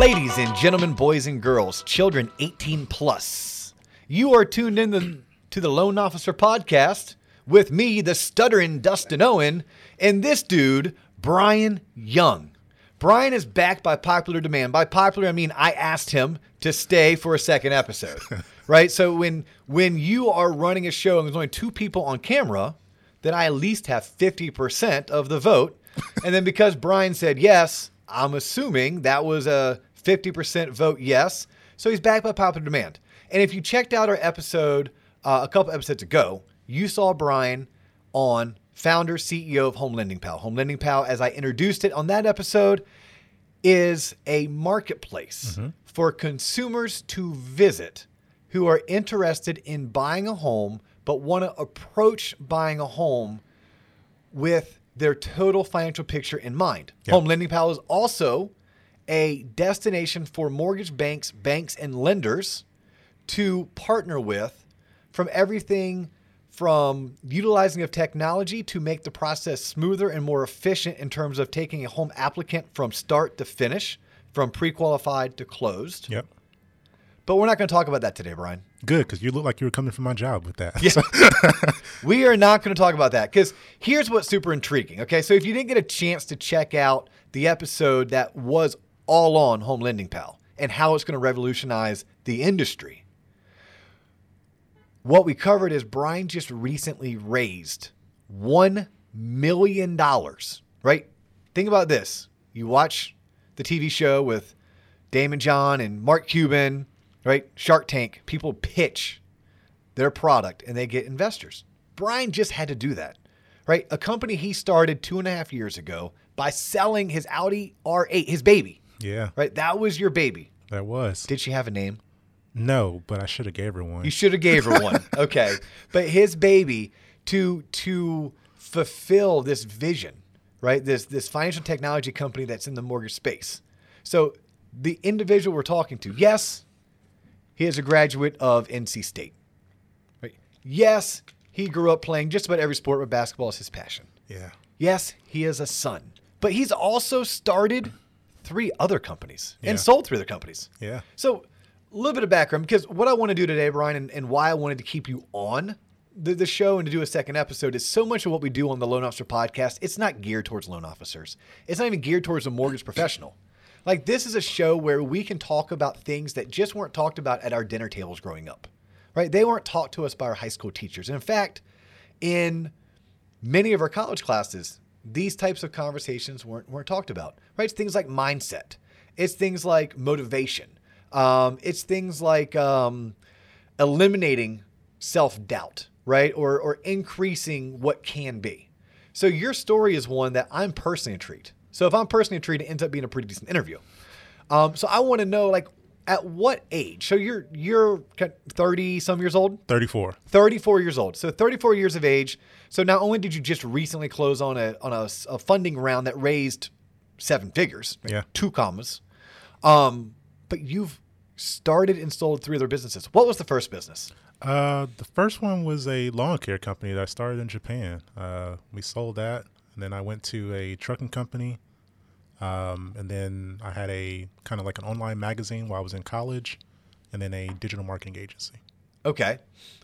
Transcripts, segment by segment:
Ladies and gentlemen, boys and girls, children 18 plus, you are tuned in the, to the Loan Officer Podcast with me, the stuttering Dustin Owen, and this dude, Bryan Young. Bryan is back by popular demand. By popular, I mean I asked him to stay for a second episode, right? So when when you are running a show and there's only two people on camera, then I at least have 50% of the vote. and then because Bryan said yes, I'm assuming that was a 50% vote yes. So he's back by popular demand. And if you checked out our episode uh, a couple episodes ago, you saw Bryan on founder, CEO of Home Lending Pal. Home Lending Pal, as I introduced it on that episode, is a marketplace for consumers to visit who are interested in buying a home but want to approach buying a home with their total financial picture in mind. Yeah. Home Lending Pal is also a destination for mortgage banks, banks, and lenders to partner with from everything from utilizing of technology to make the process smoother and more efficient in terms of taking a home applicant from start to finish, from pre-qualified to closed. Yep. But we're not going to talk about that today, Bryan. Good, because you look like you were coming from my job with that. Yeah. we are not going to talk about that because here's what's super intriguing. Okay. So if you didn't get a chance to check out the episode that was all on Home Lending Pal and how it's going to revolutionize the industry, what we covered is Bryan just recently raised $1 million, right? Think about this. You watch the TV show with Daymond John and Mark Cuban, right? Shark Tank. People pitch their product and they get investors. Bryan just had to do that, right? A company he started two and a half years ago by selling his Audi R8, his baby, yeah, right? That was your baby. that was. Did she have a name? no, but I should have gave her one. You should have gave her one. Okay. But his baby to to fulfill this vision, right? This this financial technology company that's in the mortgage space. So the individual we're talking to, yes, he is a graduate of NC State. Right? Yes, he grew up playing just about every sport, but basketball is his passion. yeah. Yes, he is a son. But he's also started three other companies Yeah. and sold three other companies. Yeah. So, a little bit of background because what I want to do today, Bryan, and, and why I wanted to keep you on the, the show and to do a second episode is so much of what we do on the Loan Officer podcast. It's not geared towards loan officers, it's not even geared towards a mortgage professional. Like, this is a show where we can talk about things that just weren't talked about at our dinner tables growing up, right? They weren't taught to us by our high school teachers. And in fact, in many of our college classes, these types of conversations weren't weren't talked about. Right? It's things like mindset. It's things like motivation. Um, it's things like um, eliminating self doubt, right? Or or increasing what can be. So your story is one that I'm personally intrigued. So if I'm personally intrigued, it ends up being a pretty decent interview. Um, so I want to know, like, at what age? So you're you're 30 some years old. 34. 34 years old. So 34 years of age. So not only did you just recently close on a on a, a funding round that raised seven figures. Yeah. two commas, um, but you've started and sold three other businesses. What was the first business? Uh, the first one was a lawn care company that I started in Japan. Uh, we sold that, and then I went to a trucking company. Um, and then I had a kind of like an online magazine while I was in college, and then a digital marketing agency. Okay,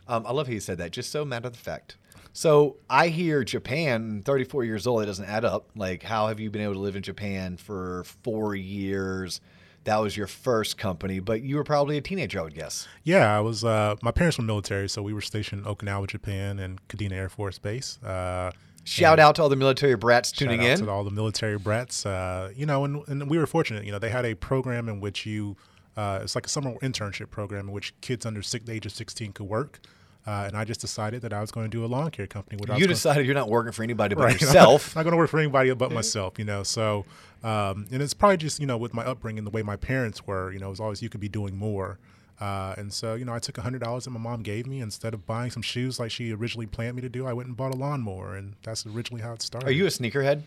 um, I love how you said that. Just so matter of fact. So I hear Japan, 34 years old. It doesn't add up. Like, how have you been able to live in Japan for four years? That was your first company, but you were probably a teenager, I would guess. Yeah, I was. Uh, my parents were military, so we were stationed in Okinawa, Japan, and Kadena Air Force Base. Uh, Shout out to all the military brats tuning Shout out in. to all the military brats. Uh, you know, and, and we were fortunate. You know, they had a program in which you, uh, it's like a summer internship program in which kids under six, the age of 16 could work. Uh, and I just decided that I was going to do a lawn care company. You gonna- decided you're not working for anybody but Right. yourself. I'm not going to work for anybody but myself, you know. So, um, and it's probably just you know with my upbringing, the way my parents were, you know, it was always you could be doing more. Uh, and so, you know, I took hundred dollars that my mom gave me instead of buying some shoes like she originally planned me to do. I went and bought a lawnmower, and that's originally how it started. Are you a sneakerhead?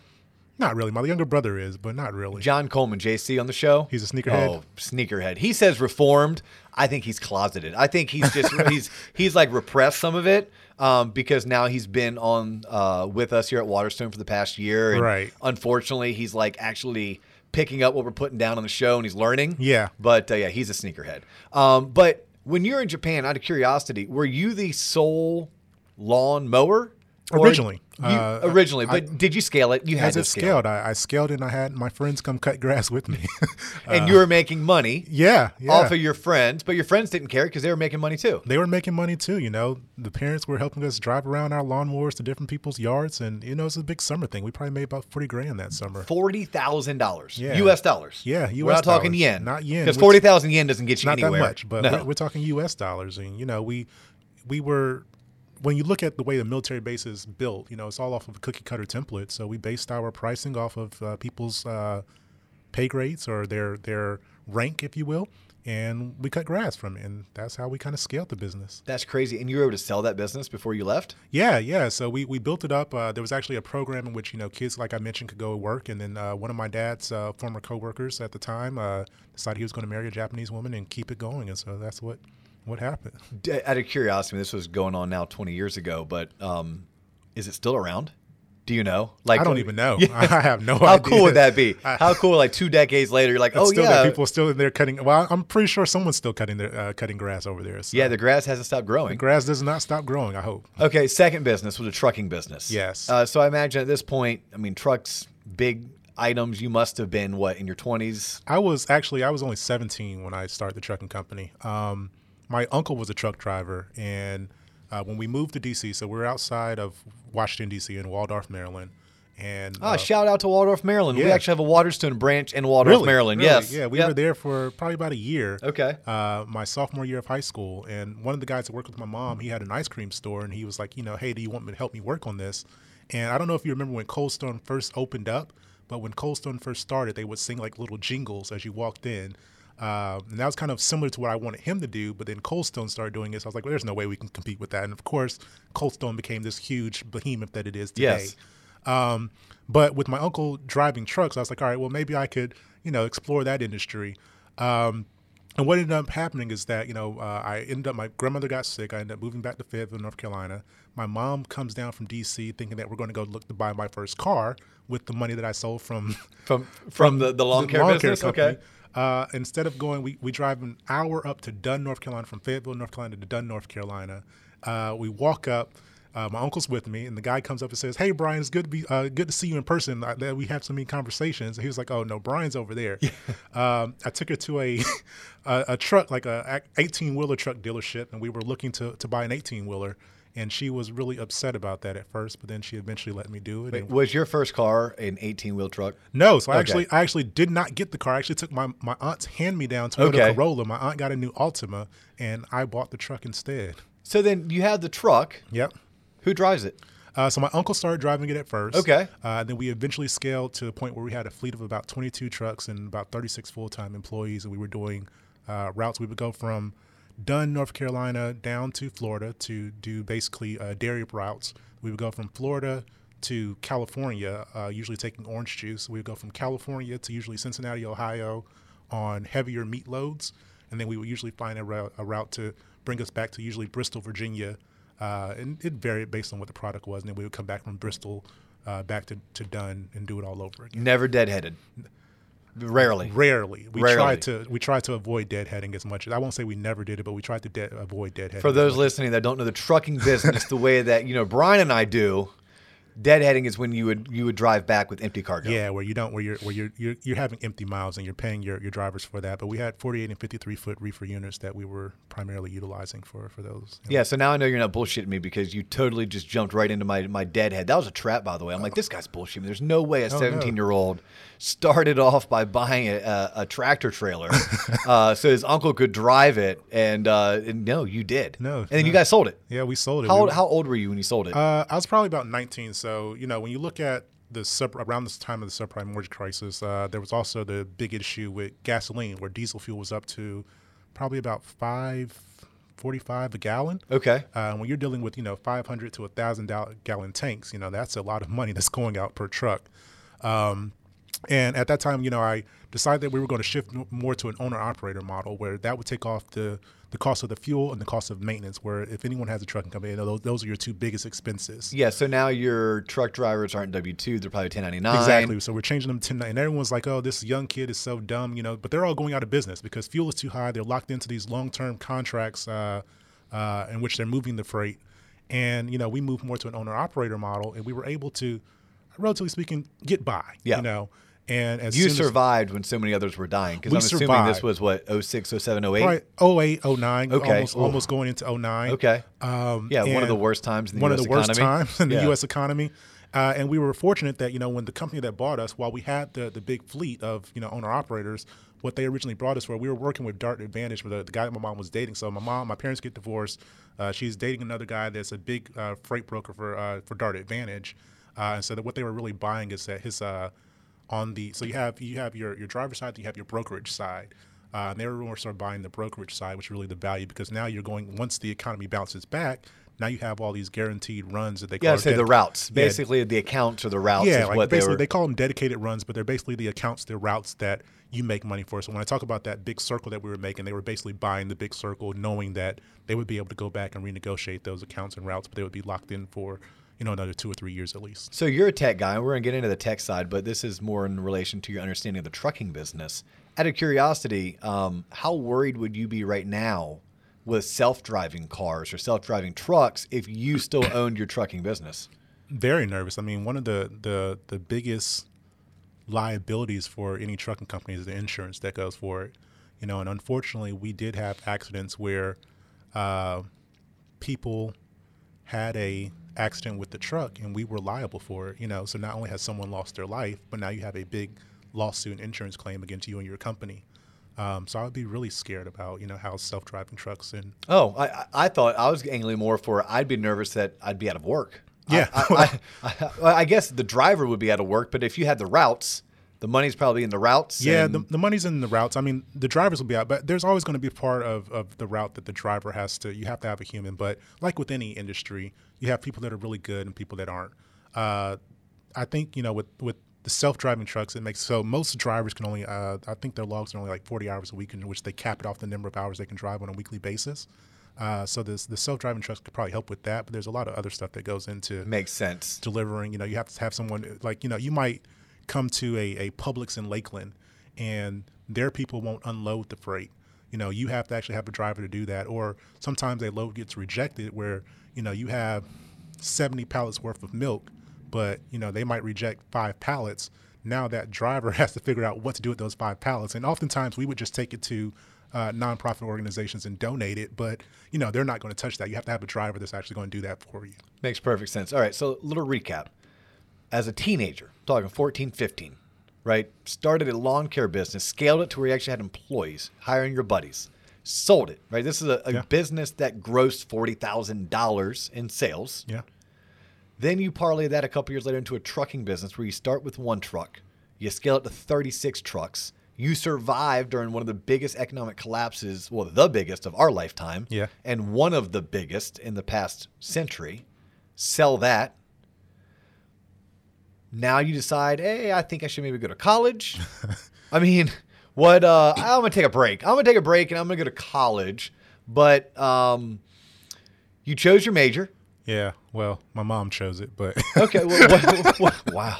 Not really. My younger brother is, but not really. John Coleman, JC on the show. He's a sneakerhead? Oh, sneakerhead. He says reformed. I think he's closeted. I think he's just he's he's like repressed some of it um, because now he's been on uh, with us here at Waterstone for the past year, and Right. Unfortunately, he's like actually picking up what we're putting down on the show and he's learning. Yeah. But uh, yeah, he's a sneakerhead. Um, but when you're in Japan, out of curiosity, were you the sole lawn mower? Or- Originally. You, Uh, originally, I- but did you scale it? You had As to it scale scaled, I, I scaled and I had my friends come cut grass with me. and you were making money yeah, yeah. off of your friends, but your friends didn't care because they were making money too. they were making money too. You know, the parents were helping us drive around our lawnmowers to different people's yards, and you know, it's a big summer thing. We probably made about forty grand that summer. Forty thousand dollars, Yeah. U.S. dollars. Yeah, We're US not talking yen, Not yen, because forty thousand yen doesn't get you Not anywhere. that much, but no. we're, we're talking U.S. dollars, and you know, we we were when you look at the way the military base is built, you know, it's all off of a cookie cutter template. So we based our pricing off of uh, people's uh, pay grades or their their rank, if you will, and we cut grass from it, and that's how we kind of scaled the business. That's crazy. And you were able to sell that business before you left? Yeah, yeah. So we, we built it up. Uh, there was actually a program in which you know kids, like I mentioned, could go work, and then uh, one of my dad's uh, former coworkers at the time uh, decided he was going to marry a Japanese woman and keep it going, and so that's what what happened. D- Out of curiosity, this was going on now 20 years ago, but um, is it still around? Do you know? Like I don't even know. Yeah. I have no How idea. cool would that be? How cool! Like two decades later, you're like, oh still yeah, there. People still in there cutting. Well, I'm pretty sure someone's still cutting their uh, cutting grass over there. So yeah. The grass hasn't stopped the growing. grass does not stop growing. I hope. Okay, second business was a trucking business. Yes. Uh, so I imagine at this point, I mean, trucks, big items. You must have been what in your 20s? I was actually I was only 17 when I started the trucking company. Um, my uncle was a truck driver, and uh, when we moved to DC, so we are outside of Washington D.C. in Waldorf, Maryland, and Ah, uh, shout out to Waldorf, Maryland. We actually have a Waterstone branch in Waldorf, really, Maryland. really, Yes. yeah, we Yep. were there for probably about a year. Okay. uh, my sophomore year of high school, and one of the guys that worked with my mom, he had an ice cream store, and he was like, you know, hey, do you want me to help me work on this? And I don't know if you remember when Cold Stone first opened up, but when Cold Stone first started, they would sing like little jingles as you walked in. Uh, and that was kind of similar to what I wanted him to do, but then Cold Stone started doing it. So I was like, well, there's no way we can compete with that. And of course, Cold Stone became this huge behemoth that it is today. Yes. Um, but with my uncle driving trucks, I was like, all right, well, maybe I could, you know, explore that industry. Um, and what ended up happening is that, you know, uh, I ended up, my grandmother got sick. I ended up moving back to Fayetteville, North Carolina. My mom comes down from DC thinking that we're going to go look to buy my first car with the money that I sold from From from the, the lawn care business. okay. Uh, instead of going, we, we drive an hour up to Dunn, North Carolina, from Fayetteville, North Carolina to Dunn, North Carolina. Uh, we walk up. Uh, my uncle's with me, and the guy comes up and says, "Hey, Bryan, it's good to be uh, good to see you in person. That we have so many conversations." And he was like, "Oh no, Bryan's over there." um, I took her to a a, a truck, like a eighteen wheeler truck dealership, and we were looking to to buy an eighteen wheeler. And she was really upset about that at first, but then she eventually let me do it. and Was your first car an 18 wheel truck? no, so I Okay. actually I actually did not get the car. I actually took my, my aunt's hand me down Toyota Okay. Corolla. My aunt got a new Altima and I bought the truck instead. So then you have the truck. Yep. Who drives it? Uh, so my uncle started driving it at first. Okay. Uh, then we eventually scaled to the point where we had a fleet of about 22 trucks and about 36 full-time employees, and we were doing uh, routes. We would go from Dunn, North Carolina, down to Florida to do basically uh, dairy routes. We would go from Florida to California, uh, usually taking orange juice. We would go from California to usually Cincinnati, Ohio, on heavier meat loads, and then we would usually find a route, a route to bring us back to usually Bristol, Virginia, uh, and it varied based on what the product was. And then we would come back from Bristol uh, back to, to Dunn and do it all over again. Never deadheaded. Rarely. Rarely, we Rarely. tried to we tried to avoid deadheading as much. as I won't say we never did it, but we tried to de- avoid deadheading. For those listening that don't know the trucking business the way that you know Bryan and I do, deadheading is when you would you would drive back with empty cargo. Yeah, where you don't, where you're, where you're, you're, you're having empty miles and you're paying your, your drivers for that. But we had 48 and 53 foot reefer units that we were primarily utilizing for for those. Yeah, so now I know you're not bullshitting me because you totally just jumped right into my my deadhead. That was a trap, by the way. I'm like, oh. this guy's bullshitting. There's no way a Oh, no. 17 year old started off by buying a, a, tractor trailer uh, so his uncle could drive it, and, uh, and no, you did. No, and then you guys sold it. Yeah, we sold it. How We old, were- how old were you when you sold it? Uh, I was probably about 19. So, you know, when you look at the sub around this time of the subprime mortgage crisis, uh, there was also the big issue with gasoline, where diesel fuel was up to probably about five forty-five a gallon. okay. Uh, when you're dealing with you know 500 to a thousand gallon tanks, you know that's a lot of money that's going out per truck. Um, And at that time, you know, I decided that we were going to shift more to an owner operator model where that would take off the the cost of the fuel and the cost of maintenance. Where if anyone has a trucking company, you know, those, those are your two biggest expenses. Yeah. So now your truck drivers aren't W two; they're probably ten ninety nine. Exactly. So we're changing them to 10 and everyone's like, "Oh, this young kid is so dumb," you know. But they're all going out of business because fuel is too high. They're locked into these long term contracts uh, uh, in which they're moving the freight. And you know, we moved more to an owner operator model, and we were able to, relatively speaking, get by. Yeah. You know. And as You soon as- survived when so many others were dying because I'm assuming this was what 06, 07, 08? Right, 08, 09, Okay. almost, Ooh. almost going into 09. Okay. Um, Yeah, one of the worst times in the one US of the worst times in the Yeah. U.S. economy. Uh, and we were fortunate that you know when the company that bought us, while we had the the big fleet of you know owner operators, what they originally brought us for, we were working with Dart Advantage, with the, the guy that my mom was dating. So my mom, my parents get divorced. Uh, she's dating another guy that's a big uh, freight broker for uh, for Dart Advantage. Uh, and so that what they were really buying is that his uh, on the so you have you have your your driver's side, you have your brokerage side. Uh, and they were more sort of buying the brokerage side, which is really the value because now you're going once the economy bounces back. Now you have all these guaranteed runs that they Yeah, call say the routes. Yeah, Basically, the accounts or the routes yeah, is like what they were. they call them dedicated runs, but they're basically the accounts, the routes that you make money for. So when I talk about that big circle that we were making, they were basically buying the big circle, knowing that they would be able to go back and renegotiate those accounts and routes, but they would be locked in for you know another two or three years at least. So you're a tech guy. and We're gonna get into the tech side, but this is more in relation to your understanding of the trucking business. Out of curiosity, um, how worried would you be right now with self-driving cars or self-driving trucks if you still owned your trucking business? very nervous. I mean, one of the the the biggest liabilities for any trucking company is the insurance that goes for it. You know, and unfortunately, we did have accidents where uh, people had a accident with the truck, and we were liable for it. You know, so not only has someone lost their life, but now you have a big lawsuit and insurance claim against you and your company. Um, so I would be really scared about you know how self-driving trucks and Oh, I, I- thought I was angling more for I'd be nervous that I'd be out of work. Yeah. I, I, I, I guess the driver would be out of work, but if you had the routes, the money's probably in the routes. Yeah, the, the money's in the routes. I mean, the drivers will be out, but there's always going to be part of, of the route that the driver has to. You have to have a human, but like with any industry, you have people that are really good and people that aren't. Uh, I think you know with with the self-driving trucks, it makes so most drivers can only. Uh, I think their logs are only like 40 hours a week, in which they cap it off the number of hours they can drive on a weekly basis. Uh, so this the self-driving trucks could probably help with that, but there's a lot of other stuff that goes into makes sense. delivering. You know, you have to have someone like you know you might come to a, a Publix in Lakeland, and their people won't unload the freight. You know, you have to actually have a driver to do that. Or sometimes a load gets rejected where you know you have seventy pallets worth of milk, but you know they might reject five pallets. Now that driver has to figure out what to do with those five pallets, and oftentimes we would just take it to uh, nonprofit organizations and donate it. But you know they're not going to touch that. You have to have a driver that's actually going to do that for you. Makes perfect sense. All right, so a little recap. As a teenager, talking 14, 15, right? Started a lawn care business, scaled it to where you actually had employees, hiring your buddies, sold it, right? This is a, a Yeah. business that grossed $40,000 in sales. Yeah. Then you parlay that a couple years later into a trucking business where you start with one truck, you scale it to 36 trucks. You survive during one of the biggest economic collapses, well, the biggest of our lifetime, Yeah. and one of the biggest in the past century. Sell that. Now you decide, hey, I think I should maybe go to college. I mean, what? Uh, I'm gonna take a break. I'm gonna take a break, and I'm gonna go to college. But um, you chose your major. Yeah, well, my mom chose it, but Okay. Well, what, what, wow.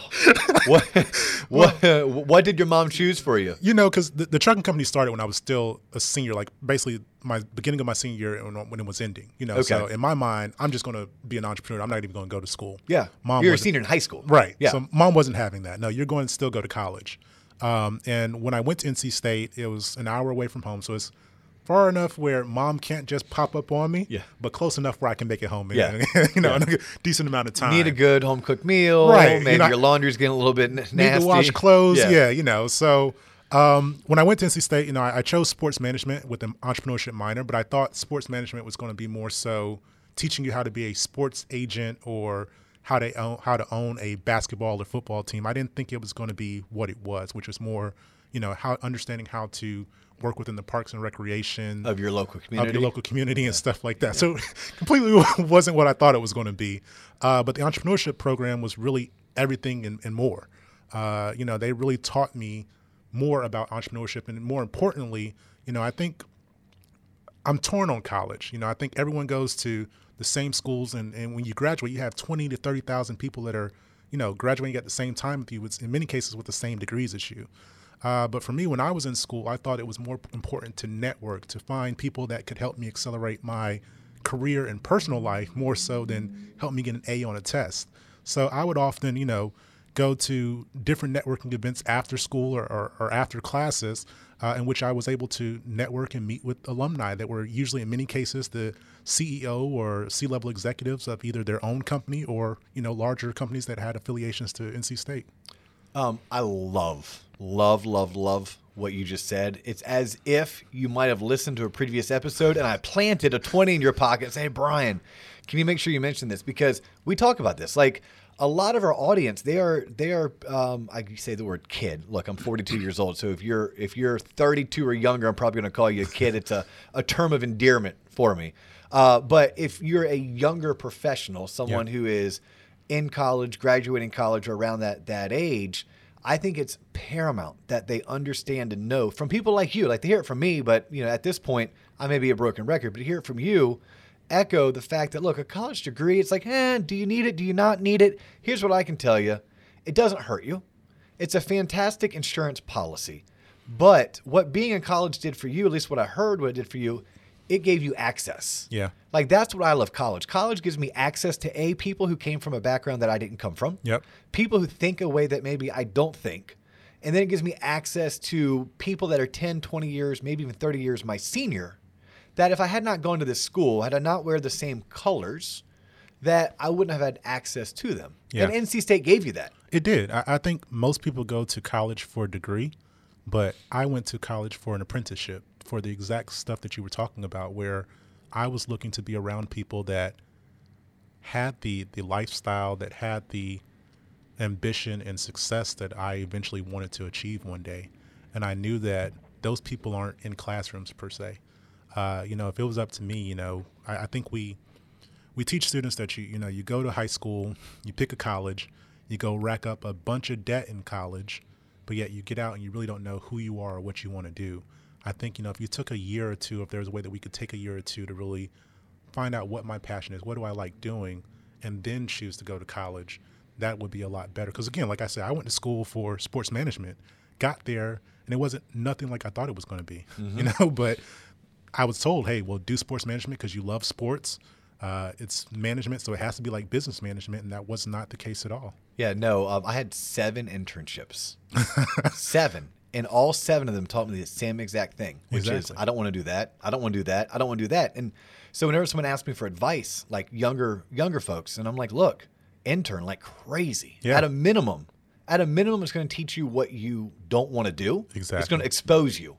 What, what, what did your mom choose for you? you know, because the, the trucking company started when I was still a senior, like basically my beginning of my senior year when, when it was ending. You know, okay. so in my mind, I'm just going to be an entrepreneur. I'm not even going to go to school. Yeah. mom. You're a senior in high school. Right. Yeah. So mom wasn't having that. No, you're going to still go to college. Um, and when I went to NC State, it was an hour away from home, so it's far enough where mom can't just pop up on me. Yeah. But close enough where I can make it home. In, Yeah. you know, Yeah. in a decent amount of time. Need a good home cooked meal. Right, Maybe you know, your laundry's getting a little bit nasty. need to wash clothes. Yeah, you know. So um, when I went to NC State, you know, I, I chose sports management with an entrepreneurship minor, but I thought sports management was going to be more so teaching you how to be a sports agent or how to own, how to own a basketball or football team. I didn't think it was going to be what it was, which was more, you know, how understanding how to work within the parks and recreation Of your local community. of your local community and stuff like that. So completely wasn't what I thought it was going to be. Uh, but the entrepreneurship program was really everything and, and more. uh, you know, they really taught me more about entrepreneurship. And more importantly, you know, I think I'm torn on college. You know, I think everyone goes to the same schools, and, and when you graduate, you have 20 to 30,000 people that are, you know, graduating at the same time with you, it's in many cases with the same degrees as you. Uh, but for me, when I was in school, I thought it was more important to network, to find people that could help me accelerate my career and personal life more so than help me get an A on a test. So I would often, you know, go to different networking events after school or, or, or after classes uh, in which I was able to network and meet with alumni that were usually, in many cases, the CEO or C-level executives of either their own company or you know larger companies that had affiliations to NC State. Um, I love, love, love, love what you just said. It's as if you might have listened to a previous episode and I planted a 20 in your pocket say, hey, Bryan, can you make sure you mention this? Because we talk about this. Like a lot of our audience, they are, they are, um, I say the word kid. Look, I'm 42 years old. So if you're, if you're 32 or younger, I'm probably going to call you a kid. It's a, a term of endearment for me. Uh, but if you're a younger professional, someone yeah. who is in college, graduating college, or around that that age, I think it's paramount that they understand and know from people like you. Like they hear it from me, but you know, at this point, I may be a broken record, but hear it from you. Echo the fact that look, a college degree, it's like, eh, do you need it? Do you not need it? Here's what I can tell you: it doesn't hurt you. It's a fantastic insurance policy. But what being in college did for you, at least what I heard, what it did for you, it gave you access. Yeah. Like that's what I love college. College gives me access to a people who came from a background that I didn't come from. Yep. People who think a way that maybe I don't think. And then it gives me access to people that are 10, 20 years, maybe even 30 years my senior that if I had not gone to this school, had I not wear the same colors, that I wouldn't have had access to them. Yeah. And NC State gave you that. It did. I, I think most people go to college for a degree, but I went to college for an apprenticeship for the exact stuff that you were talking about, where I was looking to be around people that had the the lifestyle, that had the ambition and success that I eventually wanted to achieve one day, and I knew that those people aren't in classrooms per se. Uh, you know, if it was up to me, you know, I, I think we we teach students that you you know you go to high school, you pick a college, you go rack up a bunch of debt in college, but yet you get out and you really don't know who you are or what you want to do. I think, you know, if you took a year or two, if there's a way that we could take a year or two to really find out what my passion is, what do I like doing, and then choose to go to college, that would be a lot better. Because again, like I said, I went to school for sports management, got there, and it wasn't nothing like I thought it was going to be, mm-hmm. you know, but I was told, hey, well, do sports management because you love sports. Uh, it's management, so it has to be like business management, and that was not the case at all. Yeah, no, um, I had seven internships, seven, and all seven of them taught me the same exact thing, which exactly. is I don't want to do that. I don't want to do that. I don't want to do that. And so whenever someone asks me for advice, like younger younger folks, and I'm like, look, intern like crazy. Yeah. At a minimum, at a minimum, it's going to teach you what you don't want to do. Exactly. It's going to expose you,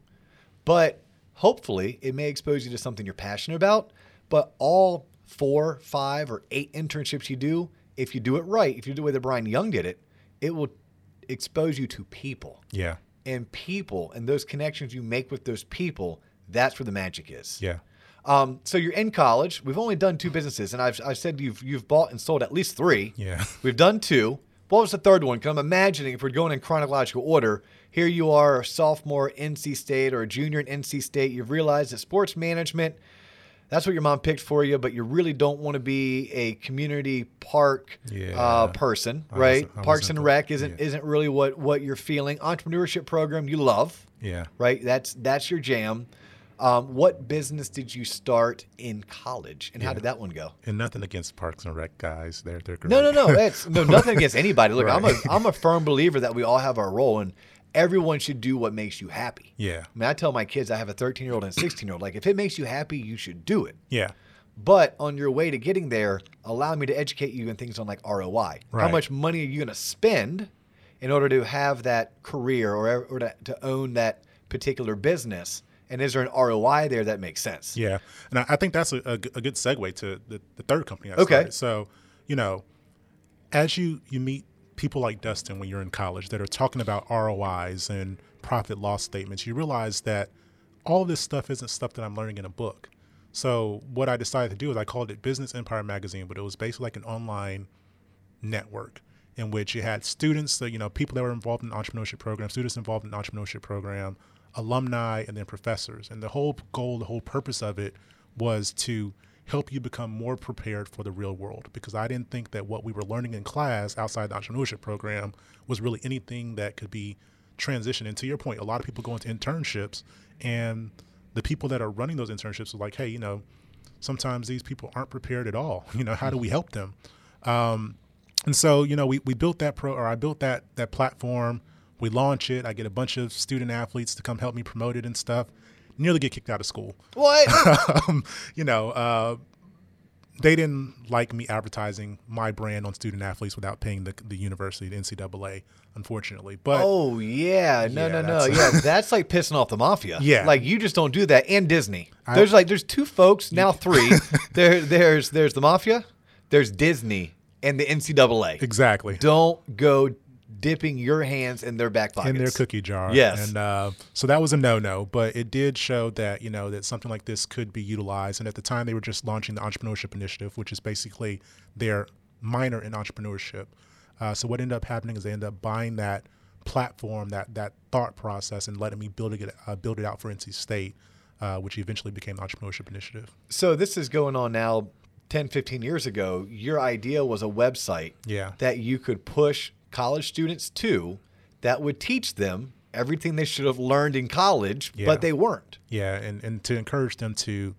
but hopefully, it may expose you to something you're passionate about. But all four, five, or eight internships you do, if you do it right, if you do it the way that Bryan Young did it, it will expose you to people. Yeah and people and those connections you make with those people, that's where the magic is. Yeah. Um, so you're in college. We've only done two businesses, and I've, I've said you've you've bought and sold at least three. Yeah. We've done two. What was the third one? Because I'm imagining if we're going in chronological order, here you are, a sophomore NC State or a junior in NC State. You've realized that sports management – that's what your mom picked for you, but you really don't want to be a community park yeah. uh, person, right? Was, Parks and Rec isn't yeah. isn't really what what you're feeling. Entrepreneurship program you love, yeah, right? That's that's your jam. Um, what business did you start in college, and yeah. how did that one go? And nothing against Parks and Rec guys, they're they're great. No, no, no, it's no nothing against anybody. Look, right. I'm a I'm a firm believer that we all have our role, and everyone should do what makes you happy. Yeah. I mean, I tell my kids I have a 13 year old and a 16 year old, like, if it makes you happy, you should do it. Yeah. But on your way to getting there, allow me to educate you in things on like ROI. Right. How much money are you going to spend in order to have that career or, or to, to own that particular business? And is there an ROI there that makes sense? Yeah. And I, I think that's a, a, a, good segue to the, the third company I started. Okay. So, you know, as you, you meet people like Dustin when you're in college that are talking about ROIs and profit loss statements, you realize that all this stuff isn't stuff that I'm learning in a book. So what I decided to do is I called it Business Empire Magazine, but it was basically like an online network. in which you had students, so, you know, people that were involved in entrepreneurship program, students involved in entrepreneurship program, alumni, and then professors. And the whole goal, the whole purpose of it was to help you become more prepared for the real world because I didn't think that what we were learning in class outside the entrepreneurship program was really anything that could be transitioned. And to your point, a lot of people go into internships and the people that are running those internships are like, hey, you know, sometimes these people aren't prepared at all. You know, how do we help them? Um, and so, you know, we, we built that pro or I built that that platform. We launch it. I get a bunch of student athletes to come help me promote it and stuff. Nearly get kicked out of school. What? um, you know, uh, they didn't like me advertising my brand on student athletes without paying the, the university, the NCAA, unfortunately. But oh yeah, no, Yeah, no, no, that's- yeah. That's like pissing off the mafia. Yeah. like you just don't do that. And Disney. there's like there's two folks now, three. there, there's there's the mafia, there's Disney, and the NCAA. exactly. Don't go dipping your hands in their back pockets. in their cookie jar. Yes. And uh, so that was a no no, but it did show that, you know, that something like this could be utilized. And at the time, they were just launching the Entrepreneurship Initiative, which is basically their minor in entrepreneurship. Uh, so what ended up happening is they ended up buying that platform, that that thought process, and letting me build it uh, build it out for NC State, uh, which eventually became the Entrepreneurship Initiative. So this is going on now 10, 15 years ago. Your idea was a website Yeah. that you could push college students too that would teach them everything they should have learned in college, Yeah. but they weren't. Yeah, and, and to encourage them to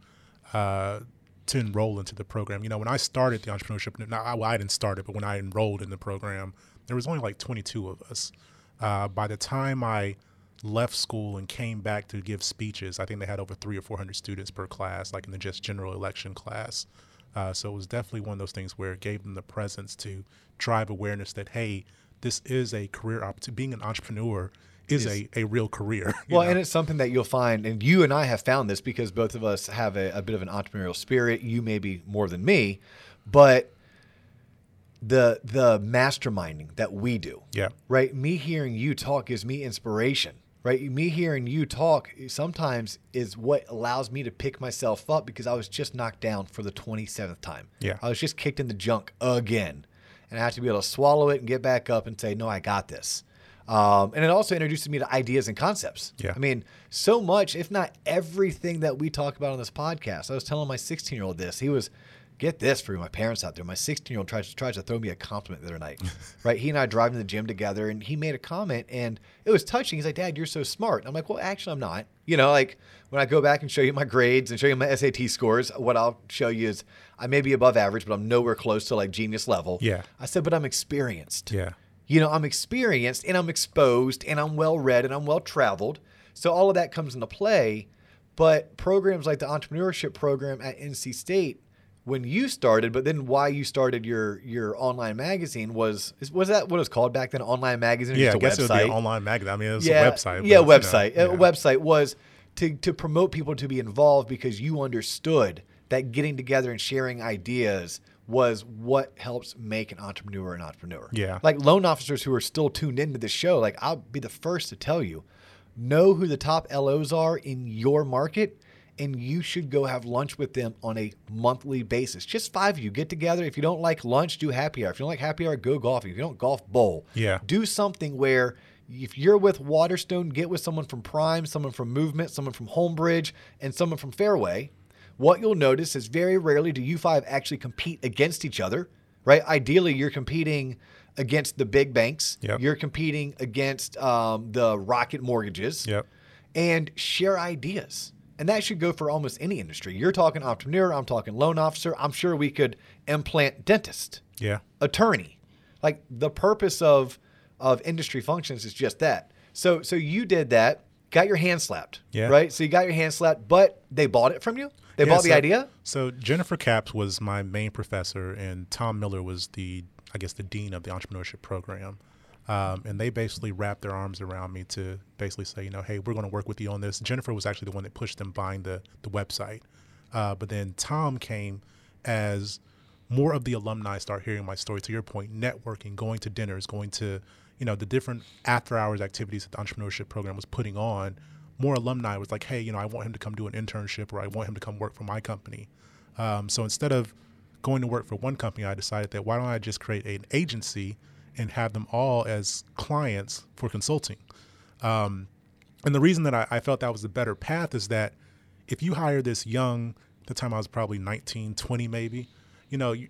uh, to enroll into the program. You know, when I started the entrepreneurship, now I, well, I didn't start it, but when I enrolled in the program, there was only like 22 of us. Uh, by the time I left school and came back to give speeches, I think they had over three or 400 students per class, like in the just general election class. Uh, so it was definitely one of those things where it gave them the presence to drive awareness that hey, this is a career opportunity. Being an entrepreneur is a, a real career. Well, know? and it's something that you'll find, and you and I have found this because both of us have a, a bit of an entrepreneurial spirit. You maybe more than me, but the the masterminding that we do, yeah. right? Me hearing you talk gives me inspiration, right? Me hearing you talk sometimes is what allows me to pick myself up because I was just knocked down for the 27th time. Yeah. I was just kicked in the junk again. And I have to be able to swallow it and get back up and say, no, I got this. Um, and it also introduces me to ideas and concepts. Yeah. I mean, so much, if not everything that we talk about on this podcast. I was telling my 16 year old this. He was, get this for my parents out there. My 16 year old tries, tries to throw me a compliment the other night. right? He and I driving to the gym together and he made a comment and it was touching. He's like, Dad, you're so smart. And I'm like, well, actually, I'm not. You know, like when I go back and show you my grades and show you my SAT scores, what I'll show you is I may be above average, but I'm nowhere close to like genius level. Yeah. I said, but I'm experienced. Yeah. You know, I'm experienced and I'm exposed and I'm well read and I'm well traveled. So all of that comes into play. But programs like the entrepreneurship program at NC State, when you started, but then why you started your your online magazine was was that what it was called back then? Online magazine, or Yeah, I just a guess it would be online magazine. I mean, it was yeah, a website. Yeah, but, you know, website. yeah. A website was to to promote people to be involved because you understood that getting together and sharing ideas was what helps make an entrepreneur an entrepreneur. Yeah. Like loan officers who are still tuned into the show, like I'll be the first to tell you, know who the top LOs are in your market and you should go have lunch with them on a monthly basis. Just five of you get together. If you don't like lunch, do happy hour. If you don't like happy hour, go golfing. If you don't golf, bowl. Yeah. Do something where if you're with Waterstone, get with someone from Prime, someone from Movement, someone from Homebridge, and someone from Fairway. What you'll notice is very rarely do you five actually compete against each other, right? Ideally, you're competing against the big banks. Yep. You're competing against um, the rocket mortgages Yep. and share ideas. And that should go for almost any industry. You're talking entrepreneur, I'm talking loan officer. I'm sure we could implant dentist Yeah. attorney. Like the purpose of of industry functions is just that. So so you did that, got your hand slapped, Yeah. right? So you got your hand slapped, but they bought it from you. They Yeah, bought the idea. So Jennifer Capps was my main professor, and Tom Miller was the, I guess, the dean of the entrepreneurship program. Um, and they basically wrapped their arms around me to basically say, you know, hey, we're going to work with you on this. Jennifer was actually the one that pushed them buying the the website, uh, but then Tom came as more of the alumni start hearing my story. To your point, networking, going to dinners, going to you know the different after hours activities that the entrepreneurship program was putting on. More alumni was like, hey, you know, I want him to come do an internship, or I want him to come work for my company. Um, so instead of going to work for one company, I decided that why don't I just create an agency and have them all as clients for consulting. Um, and the reason that I, I felt that was the better path is that if you hire this young, the time I was probably 19, 20 maybe, you know, you,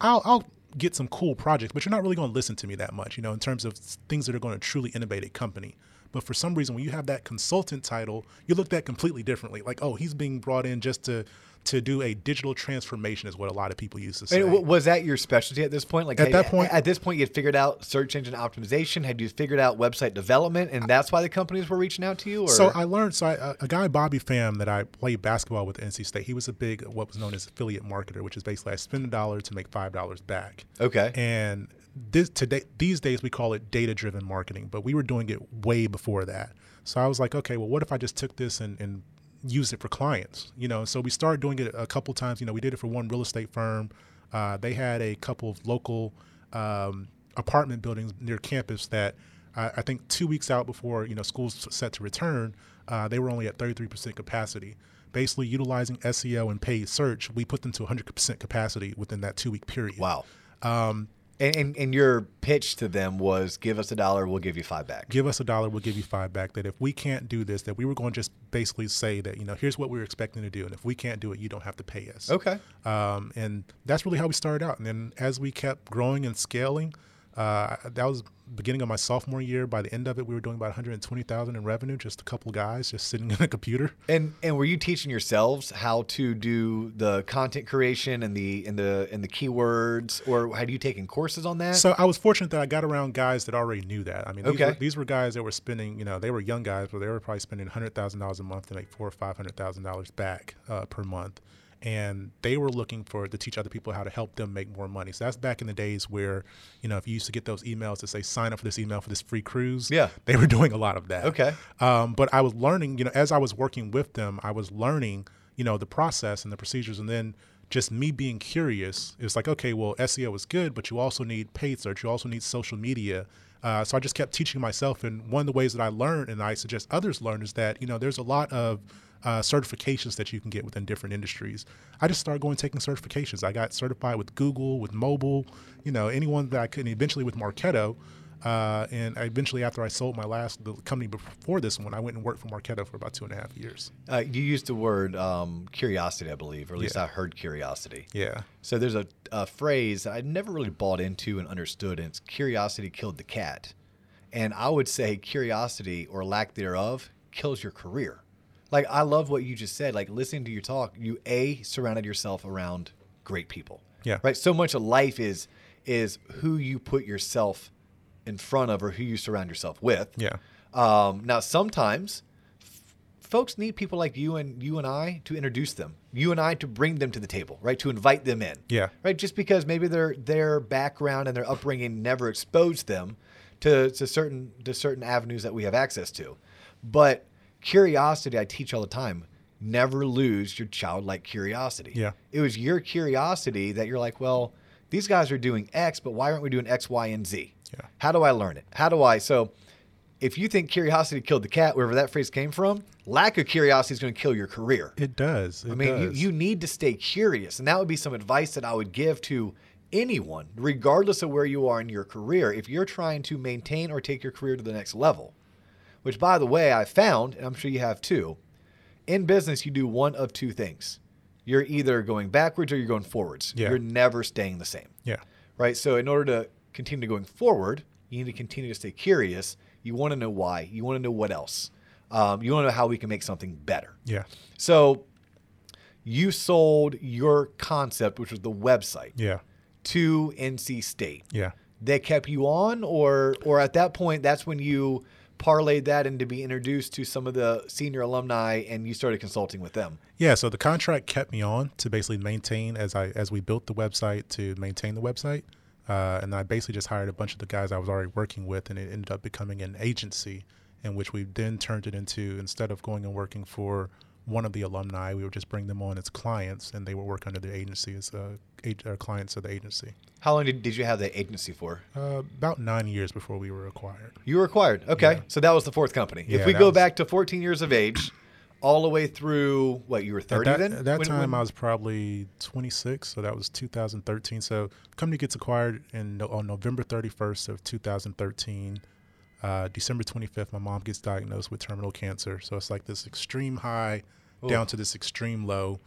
I'll, I'll get some cool projects, but you're not really going to listen to me that much, you know, in terms of things that are going to truly innovate a company. But for some reason, when you have that consultant title, you look at completely differently. Like, oh, he's being brought in just to to do a digital transformation is what a lot of people used to say. And w- was that your specialty at this point? Like At had- that point- at this point, you had figured out search engine optimization. Had you figured out website development, and that's why the companies were reaching out to you? Or So I learned. So I, a- a guy, Bobby Pham, that I played basketball with at NC State. He was a big, what was known as affiliate marketer, which is basically I spend a dollar to make five dollars back. okay, And this today, these days, we call it data-driven marketing, but we were doing it way before that. So I was like, okay, well, what if I just took this and, and used it for clients? You know, so we started doing it a couple times. You know, we did it for one real estate firm. Uh, they had a couple of local um, apartment buildings near campus that I, I think two weeks out before you know school's set to return, uh, they were only at 33% capacity. Basically, utilizing SEO and paid search, we put them to 100% capacity within that two-week period. wow. Um, And, and and your pitch to them was, "Give us a dollar, we'll give you five back." give us a dollar, we'll give you five back. That if we can't do this, that we were going to just basically say that, you know, here's what we were expecting to do. And if we can't do it, you don't have to pay us. Okay. Um, and that's really how we started out. And then as we kept growing and scaling, uh, that was beginning of my sophomore year. By the end of it, we were doing about 120,000 in revenue, just a couple guys just sitting in a computer. And and were you teaching yourselves how to do the content creation and the and the and the keywords, or had you taken courses on that? So I was fortunate that I got around guys that already knew that. I mean, these, Okay. were, these were guys that were spending, you know, they were young guys, but they were probably spending hundred thousand dollars a month to make four or five hundred thousand dollars back uh, per month, and they were looking for to teach other people how to help them make more money. So that's back in the days where, you know, if you used to get those emails to say sign up for this email for this free cruise, Yeah. they were doing a lot of that. Okay. Um, but I was learning, you know, as I was working with them, I was learning, you know, the process and the procedures, and then just me being curious. It's like, okay, well, SEO is good, but you also need paid search. You also need social media. Uh, so I just kept teaching myself, and one of the ways that I learned, and I suggest others learn, is that you know there's a lot of uh, certifications that you can get within different industries. I just started going taking certifications. I got certified with Google, with mobile, you know, anyone that I could, and eventually with Marketo. Uh, and I eventually, after I sold my last the company before this one, I went and worked for Marketo for about two and a half years. Uh, you used the word um, curiosity, I believe, or at least Yeah. I heard curiosity. Yeah. So there's a, a phrase I never really bought into and understood, and it's curiosity killed the cat. And I would say curiosity or lack thereof kills your career. Like I love what you just said. Like listening to your talk, you a surrounded yourself around great people. Yeah. Right. So much of life is is who you put yourself in front of or who you surround yourself with. Yeah. Um, now, sometimes f- folks need people like you and you and I to introduce them. You and I to bring them to the table, right? To invite them in. Yeah. Right. Just because maybe their their background and their upbringing never exposed them to, to certain to certain avenues that we have access to. But curiosity, I teach all the time. Never lose your childlike curiosity. Yeah. It was your curiosity that you're like, well, these guys are doing X, but why aren't we doing X, Y, and Z? Yeah. How do I learn it? How do I? So, if you think curiosity killed the cat, wherever that phrase came from, lack of curiosity is going to kill your career. It does. It I mean, you, you need to stay curious. And that would be some advice that I would give to anyone, regardless of where you are in your career, if you're trying to maintain or take your career to the next level. Which, by the way, I found, and I'm sure you have too, in business, you do one of two things. You're either going backwards or you're going forwards. Yeah. You're never staying the same Yeah. right? So in order to continue going forward, you need to continue to stay curious. You want to know why. You want to know what else. Um, you want to know how we can make something better. Yeah. So you sold your concept, which was the website, Yeah. to NC State. Yeah. They kept you on, or or at that point, that's when you parlayed that into be introduced to some of the senior alumni, and you started consulting with them. Yeah, so the contract kept me on to basically maintain as I as we built the website to maintain the website, uh, and I basically just hired a bunch of the guys I was already working with, and it ended up becoming an agency in which we then turned it into instead of going and working for one of the alumni, we would just bring them on as clients, and they would work under the agency as uh, ag- clients of the agency. How long did, did you have the agency for? Uh, about nine years before we were acquired. You were acquired. Okay. Yeah. So that was the fourth company. if we go was- back to 14 years of age, all the way through what you were 30 at that, then? At that When- time, when- I was probably 26, so that was 2013. So company gets acquired in on November 31st of 2013. Uh, December 25th, my mom gets diagnosed with terminal cancer. So it's like this extreme high down to this extreme low.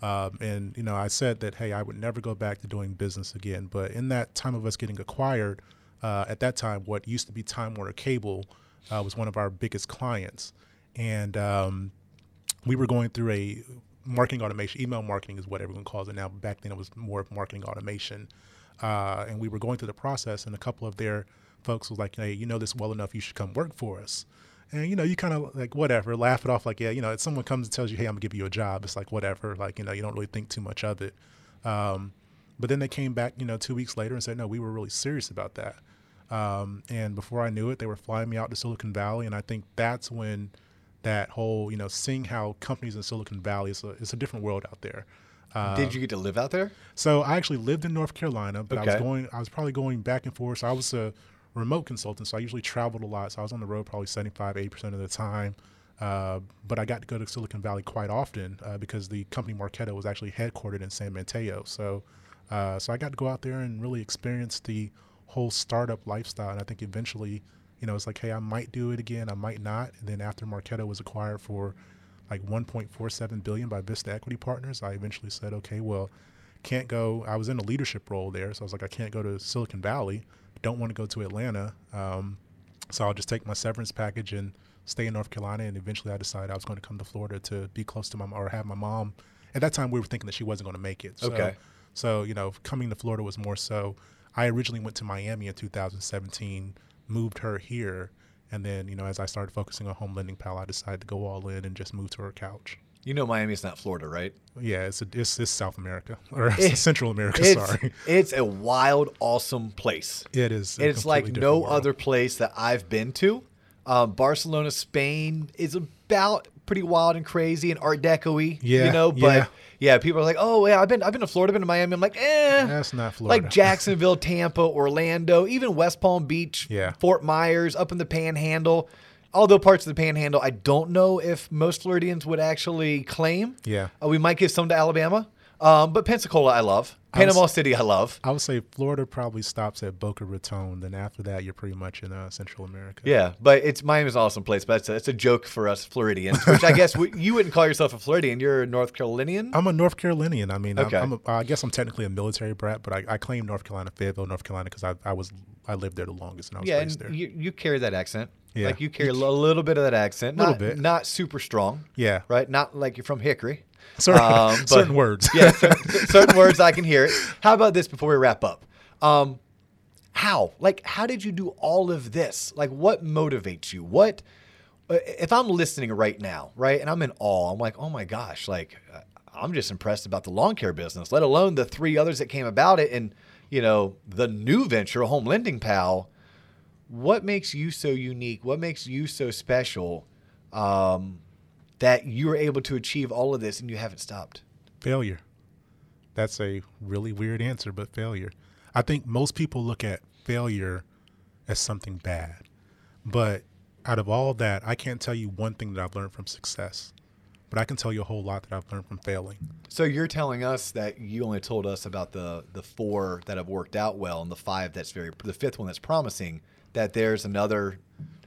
Um, and you know, I said that hey, I would never go back to doing business again. But in that time of us getting acquired, uh, at that time, what used to be Time Warner Cable uh, was one of our biggest clients, and um, we were going through a marketing automation. Email marketing is what everyone calls it now. Back then, it was more of marketing automation, uh, and we were going through the process. And a couple of their folks was like, "Hey, you know this well enough. You should come work for us." And you know, you kind of like whatever, laugh it off. Like, yeah, you know, if someone comes and tells you, "Hey, I'm gonna give you a job," it's like whatever. Like, you know, you don't really think too much of it. Um, but then they came back, you know, two weeks later and said, "No, we were really serious about that." Um, and before I knew it, they were flying me out to Silicon Valley, and I think that's when that whole, you know, seeing how companies in Silicon Valley is a, it's a different world out there. Uh, Did you get to live out there? so I actually lived in North Carolina, but I was going, I was probably going back and forth. So I was a remote consultant, so I usually traveled a lot. So I was on the road probably 75, 80% of the time. Uh, but I got to go to Silicon Valley quite often uh, because the company Marketo was actually headquartered in San Mateo. So, uh, so I got to go out there and really experience the whole startup lifestyle. And I think eventually, you know, it's like, hey, I might do it again, I might not. And then after Marketo was acquired for like 1.47 billion by Vista Equity Partners, I eventually said, okay, well, can't go. I was in a leadership role there, so I was like, I can't go to Silicon Valley. Don't want to go to Atlanta. Um, so I'll just take my severance package and stay in North Carolina. And eventually, I decided I was going to come to Florida to be close to my or have my mom. At that time, we were thinking that she wasn't going to make it. So, Okay. So you know, coming to Florida was more so. I originally went to Miami in 2017, moved her here, and then you know, as I started focusing on Home Lending Pal, I decided to go all in and just move to her couch. You know Miami's not Florida, right? Yeah, it's a, it's, it's South America or It- Central America. It's sorry, it's a wild, awesome place. it is. It's like no world. other place that I've been to. Um, Barcelona, Spain is about pretty wild and crazy and Art Deco-y, Yeah, you know. But yeah. yeah. people are like, "Oh, yeah, I've been, I've been to Florida, I've been to Miami." I'm like, "Eh, That's not Florida. Like Jacksonville, Tampa, Orlando, even West Palm Beach, Yeah. Fort Myers, up in the Panhandle. Although parts of the Panhandle, I don't know if most Floridians would actually claim. Yeah. Uh, we might give some to Alabama, um, but Pensacola, I love. I was- Panama City, I love. I would say Florida probably stops at Boca Raton. Then after that, you're pretty much in uh, Central America. Yeah, but it's Miami's an awesome place. But it's a, it's a joke for us Floridians, which I guess we, you wouldn't call yourself a Floridian. You're a North Carolinian. I'm a North Carolinian. I mean, Okay. I'm, I'm a, I guess I'm technically a military brat, but I, I claim North Carolina, Fayetteville, North Carolina, because I, I was I lived there the longest and I was yeah, raised there. you, you carry that accent. Yeah. like you carry a little bit of that accent. Little Not, bit. not super strong. Yeah. right. Not like you're from Hickory. Certain, Um, but- certain words. yeah, cer- certain words I can hear it. How about this before we wrap up? Um, how? Like, how did you do all of this? Like, what motivates you? What? uh, If I'm listening right now, right, and I'm in awe, I'm like, oh my gosh, like, uh, I'm just impressed about the lawn care business, let alone the three others that came about it, and you know, the new venture, Home Lending Pal. What makes you so unique? What makes you so special? Um, that you were able to achieve all of this and you haven't stopped. Failure. That's a really weird answer, but failure. I think most people look at failure as something bad. But out of all that, I can't tell you one thing that I've learned from success. But I can tell you a whole lot that I've learned from failing. So you're telling us that you only told us about the the four that have worked out well and the five that's very the fifth one that's promising. That there's another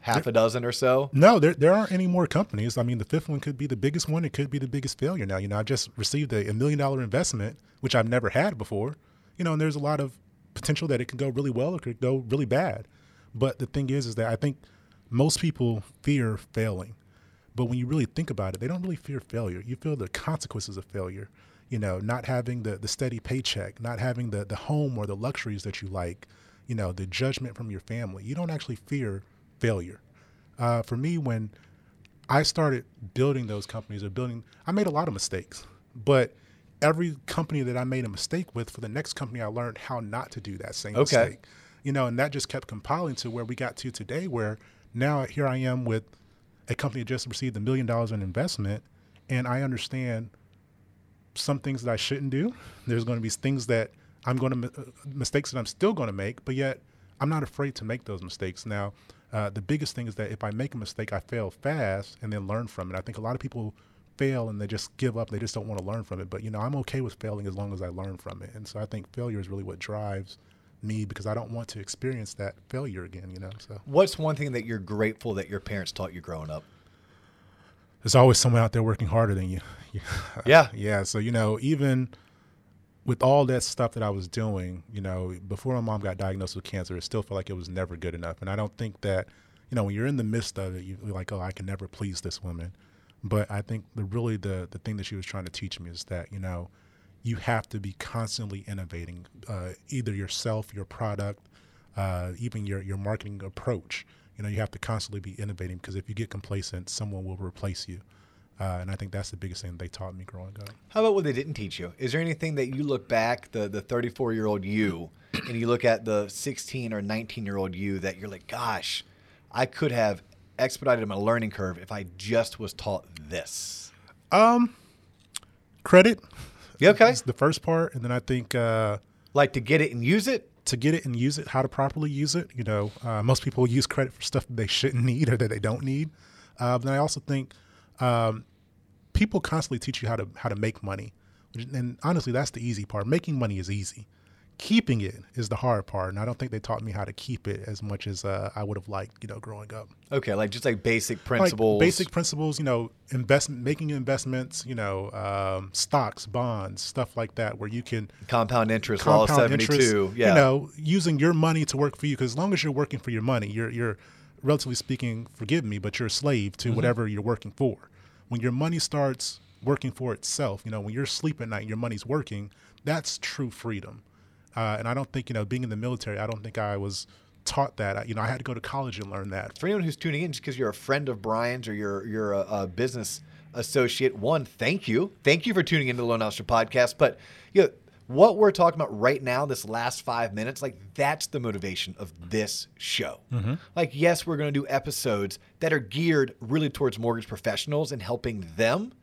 half a dozen or so. No, there there aren't any more companies. I mean, the fifth one could be the biggest one. It could be the biggest failure. Now, you know, I just received a, a million dollar investment, which I've never had before. You know, and there's a lot of potential that it could go really well or could go really bad. But the thing is, is that I think most people fear failing. But when you really think about it, they don't really fear failure. You feel the consequences of failure. You know, not having the, the steady paycheck, not having the, the home or the luxuries that you like, you know, the judgment from your family. You don't actually fear failure. Uh, for me, when I started building those companies or building, I made a lot of mistakes. But every company that I made a mistake with, for the next company, I learned how not to do that same Okay. mistake. You know, and that just kept compiling to where we got to today, where now here I am with a company that just received a million dollars in investment, and I understand some things that I shouldn't do. There's going to be things that I'm going to uh, mistakes that I'm still going to make, but yet I'm not afraid to make those mistakes. Now, uh, the biggest thing is that if I make a mistake, I fail fast and then learn from it. I think a lot of people fail and they just give up. They just don't want to learn from it. But you know, I'm okay with failing as long as I learn from it. And so I think failure is really what drives me because I don't want to experience that failure again. You know. So What's one thing that you're grateful that your parents taught you growing up? there's always someone out there working harder than you. Yeah. yeah. So you know, even with all that stuff that I was doing, you know, before my mom got diagnosed with cancer, it still felt like it was never good enough. And I don't think that, you know, when you're in the midst of it, you're like, oh, I can never please this woman. But I think the really the the thing that she was trying to teach me is that you know, you have to be constantly innovating, uh, either yourself, your product, uh, even your your marketing approach. You know, you have to constantly be innovating because if you get complacent, someone will replace you. Uh, and I think that's the biggest thing they taught me growing up. How about what they didn't teach you? Is there anything that you look back, the the 34 year old you, and you look at the 16 or 19 year old you that you're like, gosh, I could have expedited my learning curve if I just was taught this. Um, credit, You okay? is the first part, and then I think uh, Like to get it and use it. to get it and use it, how to properly use it. You know, uh, most people use credit for stuff that they shouldn't need or that they don't need. Uh, but I also think um, people constantly teach you how to how to make money, and honestly, that's the easy part. Making money is easy. Keeping it is the hard part, and I don't think they taught me how to keep it as much as uh, I would have liked. You know, growing up. Okay, like just like basic Like principles. basic principles, you know, investment, making investments, you know, um, stocks, bonds, stuff like that, where you can compound interest, law of compound 72. interest, yeah. you know, using your money to work for you. Because as long as you're working for your money, you're you're relatively speaking, forgive me, but you're a slave Mm-hmm. to whatever you're working for. When your money starts working for itself, you know, when you're asleep at night, and your money's working. That's true freedom. Uh, and I don't think you know, being in the military, I don't think I was taught that. I, you know, I had to go to college and learn that. for anyone who's tuning in, just because you're a friend of Bryan's or you're you're a, a business associate, one, thank you, thank you for tuning into the Loan Officer Podcast. But you know, what we're talking about right now, this last five minutes, like that's the motivation of this show. Like, yes, we're going to do episodes that are geared really towards mortgage professionals and helping them,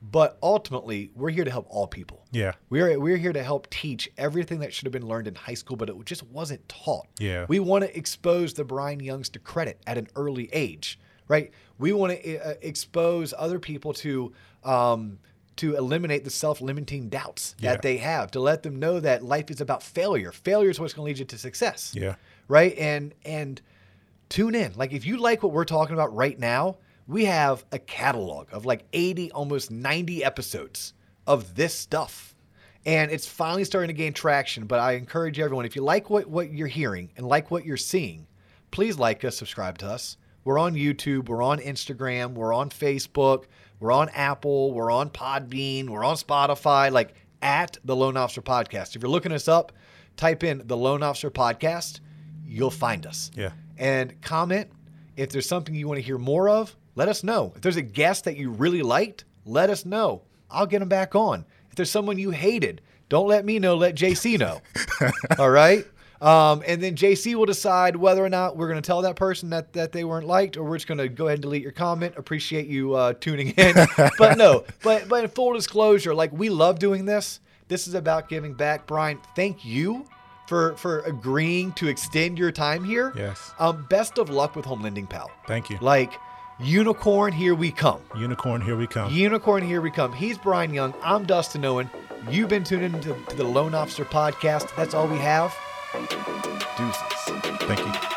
but ultimately, we're here to help all people. Yeah. We're, we're here to help teach everything that should have been learned in high school, but it just wasn't taught. Yeah. We want to expose the Bryan Youngs to credit at an early age, right? We want to uh, expose other people to um, to eliminate the self-limiting doubts Yeah. that they have, to let them know that life is about failure. Failure is what's going to lead you to success. Yeah. Right. And and tune in. Like if you like what we're talking about right now, we have a catalog of like 80, almost 90 episodes of this stuff. And it's finally starting to gain traction. But I encourage everyone, if you like what, what you're hearing and like what you're seeing, please like us, subscribe to us. We're on YouTube, we're on Instagram, we're on Facebook, we're on Apple, we're on Podbean, we're on Spotify, like at the Loan Officer Podcast. If you're looking us up, type in the Loan Officer Podcast, you'll find us. Yeah. And comment if there's something you want to hear more of, let us know. If there's a guest that you really liked, let us know. I'll get them back on. If there's someone you hated, don't let me know, let JC know. All right? Um, and then JC will decide whether or not we're going to tell that person that, that they weren't liked, or we're just going to go ahead and delete your comment. Appreciate you uh, tuning in, but no. But but in full disclosure, like we love doing this. This is about giving back. Bryan, thank you for for agreeing to extend your time here. Yes. Um, best of luck with Home Lending Pal. Thank you. Like unicorn, here we come. Unicorn, here we come. Unicorn, here we come. He's Bryan Young. I'm Dustin Owen. You've been tuning into to the Loan Officer Podcast. That's all we have. Deuces. Thank you.